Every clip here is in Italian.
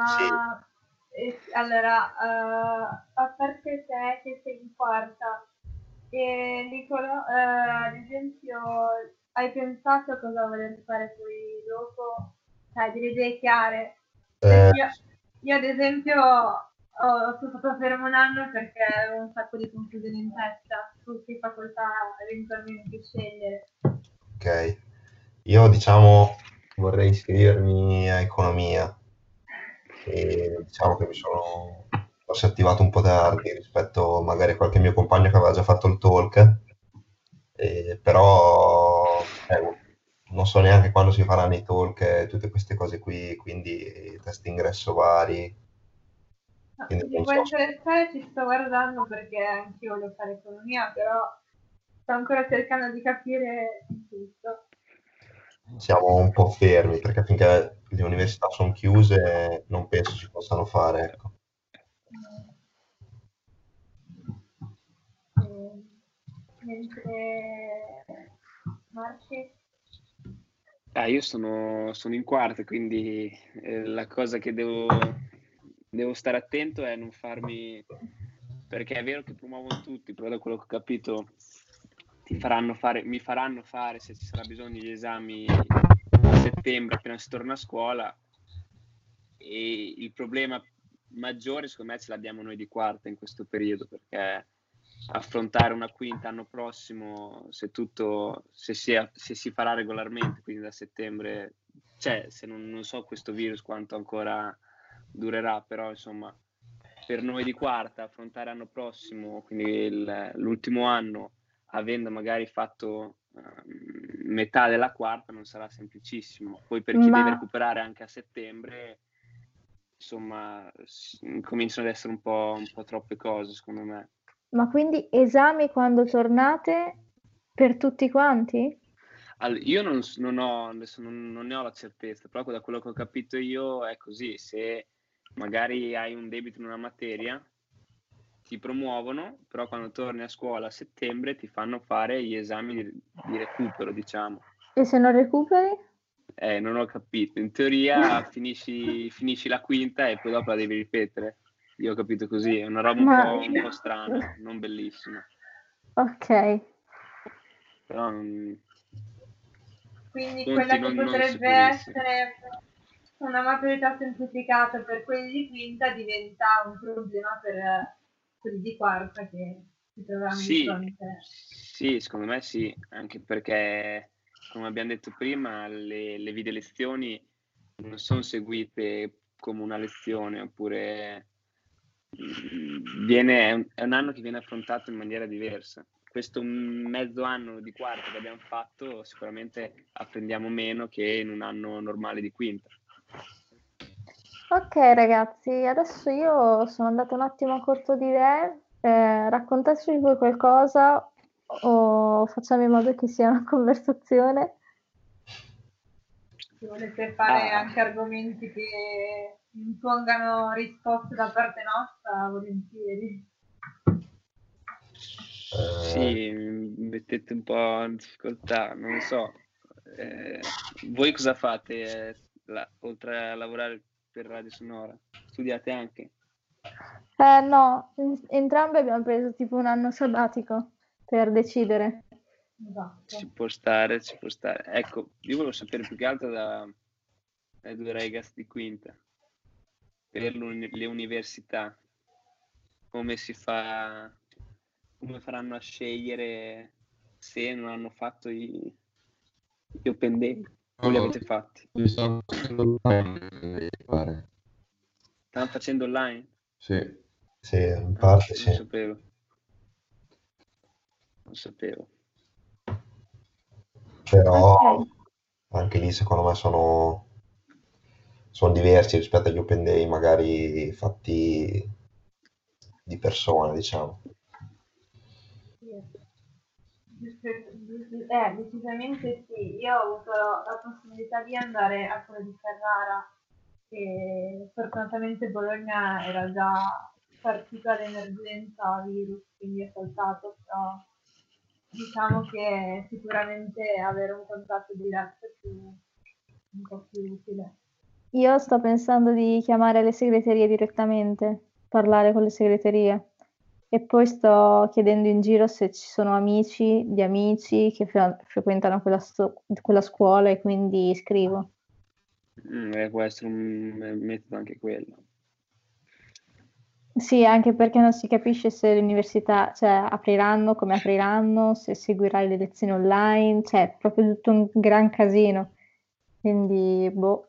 Ma eh, allora, eh, a parte te che sei in quarta, e Nicolo, eh, ad esempio, hai pensato a cosa voler fare poi dopo? Hai delle idee chiare? Eh, Io, io, ad esempio ho, sono stata fermo un anno perché avevo un sacco di confusione in testa su che facoltà eventualmente scegliere. ok. Io diciamo vorrei iscrivermi a economia e diciamo che mi sono attivato un po' tardi rispetto magari a qualche mio compagno che aveva già fatto il talk, e però eh, non so neanche quando si faranno i talk e tutte queste cose qui, quindi test ingresso vari. No, non può so. interessare, ci sto guardando perché anch'io voglio fare economia, però sto ancora cercando di capire tutto. Siamo un po' fermi perché finché le università sono chiuse non penso si possano fare, ecco. Ah, io sono, sono in quarta, quindi eh, la cosa che devo, devo stare attento è non farmi... Perché è vero che promuovono tutti, però da quello che ho capito ti faranno fare, mi faranno fare, se ci sarà bisogno, gli esami settembre appena si torna a scuola. E il problema maggiore, secondo me, ce l'abbiamo noi di quarta in questo periodo, perché affrontare una quinta anno prossimo, se tutto, se si, se si farà regolarmente, quindi da settembre, cioè se non, non so questo virus quanto ancora durerà, però insomma per noi di quarta affrontare l'anno prossimo, quindi il- l'ultimo anno, avendo magari fatto metà della quarta, non sarà semplicissimo. Poi per chi Ma- deve recuperare anche a settembre, insomma, cominciano ad essere un po', un po' troppe cose, secondo me. Ma quindi esami quando tornate per tutti quanti? All- io non, non ho, adesso non, non ne ho la certezza, però da quello che ho capito io è così, se magari hai un debito in una materia, ti promuovono, però quando torni a scuola a settembre ti fanno fare gli esami di, di recupero, diciamo. E se non recuperi? Eh, non ho capito, in teoria finisci, finisci la quinta e poi dopo la devi ripetere. Io ho capito così, è una roba un, Ma- po', un po' strana, non bellissima, Ok. però mm, quindi Punti quella che non- non potrebbe essere una maturità semplificata per quelli di quinta diventa un problema per quelli di quarta che si troveranno di Sì, fronte. sì, secondo me sì, anche perché, come abbiamo detto prima, le, le video lezioni non sono seguite come una lezione, oppure mm, viene, è un anno che viene affrontato in maniera diversa. Questo mezzo anno di quarta che abbiamo fatto, sicuramente apprendiamo meno che in un anno normale di quinta. Ok ragazzi, adesso io sono andata un attimo a corto di idee, eh, raccontateci voi qualcosa o facciamo in modo che sia una conversazione. Se volete fare Ah. anche argomenti che impongano risposte da parte nostra, volentieri. Eh, Sì, mi mettete un po' in difficoltà, non lo so. Eh, voi cosa fate eh, la- oltre a lavorare per Radio Sonora? Studiate anche? Eh, no, en- entrambi abbiamo preso tipo un anno sabbatico per decidere. Esatto. Ci può stare, ci può stare. Ecco, io volevo sapere più che altro da, dai due ragazzi di quinta, per le università, come si fa, come faranno a scegliere se non hanno fatto i, gli open day, o li avete fatti? Li stanno facendo online, pare. Stanno facendo online? Sì. Sì, in parte non sì. sapevo. Non sapevo. Però anche lì secondo me sono, sono diversi rispetto agli open day magari fatti di persona, diciamo. Eh, decisamente sì. Io ho avuto la possibilità di andare a quello di Ferrara e fortunatamente Bologna era già partita l'emergenza virus, quindi è saltato, però diciamo che sicuramente avere un contatto diretto è un po' più utile. Io sto pensando di chiamare le segreterie direttamente, parlare con le segreterie. E poi sto chiedendo in giro se ci sono amici di amici che fre- frequentano quella, sto- quella scuola e quindi scrivo. Mm, eh, può essere un metodo anche quello. Sì, anche perché non si capisce se le università, cioè, apriranno, come apriranno, se seguirai le lezioni online, cioè, è proprio tutto un gran casino. Quindi, boh.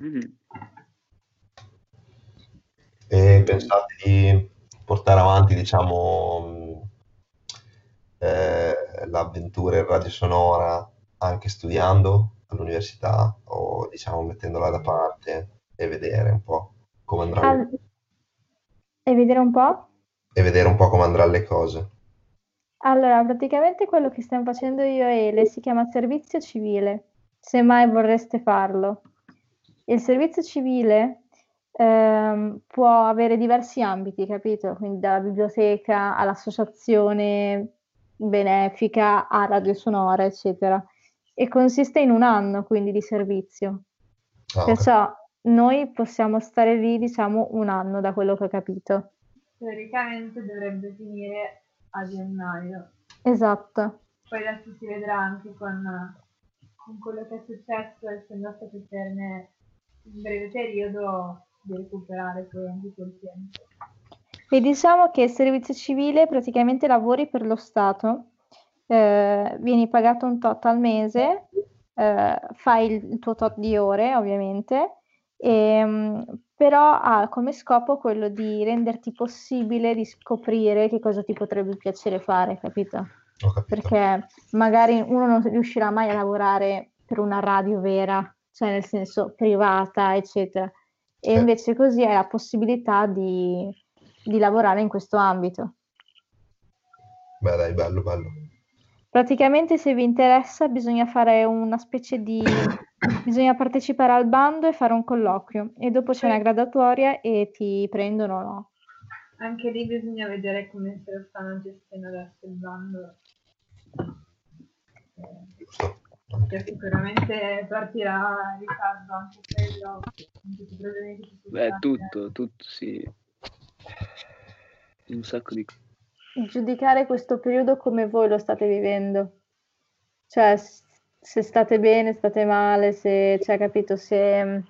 Mhm. E pensate di portare avanti, diciamo, mh, eh, l'avventura in radio sonora anche studiando all'università o diciamo mettendola da parte e vedere un po' come andrà Al- E vedere un po'? e vedere un po' come andrà le cose. Allora, praticamente quello che stiamo facendo io e Ele si chiama servizio civile, se mai vorreste farlo. Il servizio civile ehm, può avere diversi ambiti, capito? Quindi dalla biblioteca all'associazione benefica a radio sonora, eccetera. E consiste in un anno, quindi, di servizio. Ah. Perciò noi possiamo stare lì, diciamo, un anno, da quello che ho capito. Teoricamente dovrebbe finire a gennaio. Esatto. Poi adesso si vedrà anche con, con quello che è successo, essendo state ferme in breve periodo, di recuperare poi anche quel tempo. E diciamo che il servizio civile praticamente lavori per lo Stato, eh, vieni pagato un tot al mese, eh, fai il tuo tot di ore ovviamente, ehm, però ha come scopo quello di renderti possibile di scoprire che cosa ti potrebbe piacere fare, capito? Ho capito. Perché magari uno non riuscirà mai a lavorare per una radio vera, cioè nel senso privata, eccetera. E Sì. invece così hai la possibilità di, di lavorare in questo ambito. Beh, dai, bello, bello. Praticamente se vi interessa bisogna fare una specie di... bisogna partecipare al bando e fare un colloquio e dopo c'è una graduatoria e ti prendono o no. Anche lì bisogna vedere come se lo stanno gestendo adesso il bando. Eh, Giusto. che sicuramente partirà in ritardo anche quello, Beh, tutto, tutto sì. Un sacco di Giudicare questo periodo come voi lo state vivendo. Cioè, se state bene, state male, se, cioè, capito, se...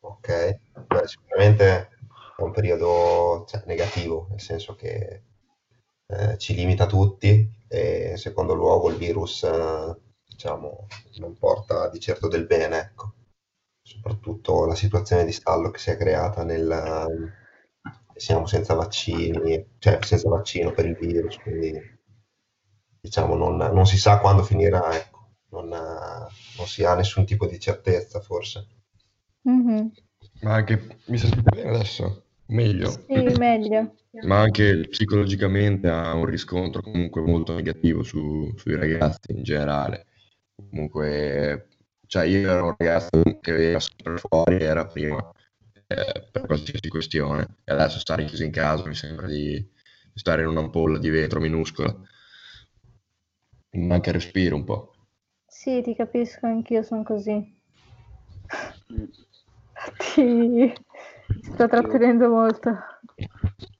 Ok, Beh, sicuramente è un periodo cioè, negativo, nel senso che eh, ci limita tutti e in secondo luogo il virus, eh, diciamo, non porta di certo del bene, ecco. Soprattutto la situazione di stallo che si è creata nel... Siamo senza vaccini, cioè senza vaccino per il virus, quindi diciamo non, non si sa quando finirà, ecco. Non, non si ha nessun tipo di certezza forse. Mhm. Ma anche mi sentite bene adesso? Meglio? Sì, meglio. Ma anche psicologicamente ha un riscontro comunque molto negativo su- sui ragazzi in generale. Comunque, cioè io ero un ragazzo che era sempre fuori, era prima eh, per qualsiasi questione, e adesso stare chiuso in casa mi sembra di stare in un'ampolla di vetro minuscola. Mi manca il respiro un po'. Sì, ti capisco, anch'io sono così. Ti sto trattenendo molto.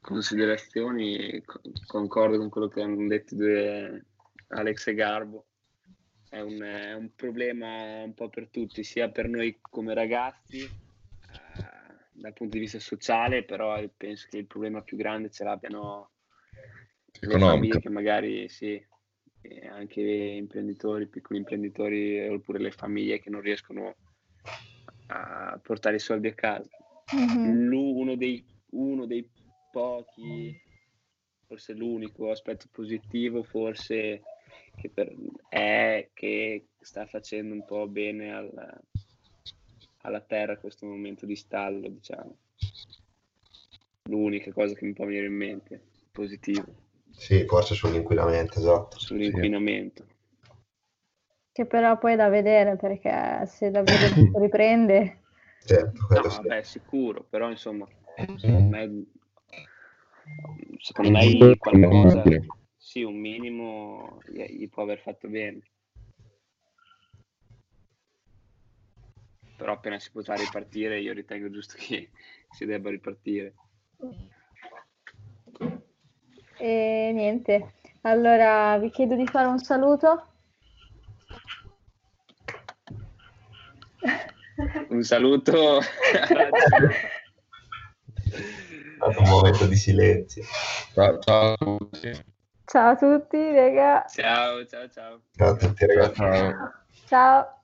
considerazioni, co- concordo con quello che hanno detto due Alex e Garbo. È un, è un problema un po' per tutti, sia per noi come ragazzi, eh, dal punto di vista sociale, però io penso che il problema più grande ce l'abbiano le Economico. famiglie che magari sì, anche imprenditori, piccoli imprenditori oppure le famiglie che non riescono a portare i soldi a casa. Mhm. Lu- uno dei, uno dei pochi, forse l'unico aspetto positivo, forse che per- è che sta facendo un po' bene al- alla terra questo momento di stallo, diciamo. L'unica cosa che mi può venire in mente, positivo, Sì, forse sull'inquinamento, esatto. sull'inquinamento. Che però poi è da vedere perché se davvero tutto riprende, Certo, No, sì. vabbè, sicuro, però insomma, Sì. secondo me, secondo me Sì, qualcosa, sì. un minimo gli, gli può aver fatto bene. Però appena si potrà ripartire, io ritengo giusto che si debba ripartire. E niente, allora vi chiedo di fare un saluto. Un saluto. Un momento di silenzio. Ciao, ciao a tutti. Ciao a tutti, raga. ciao, ciao, ciao. Ciao a tutti ragazzi. ciao. Ciao.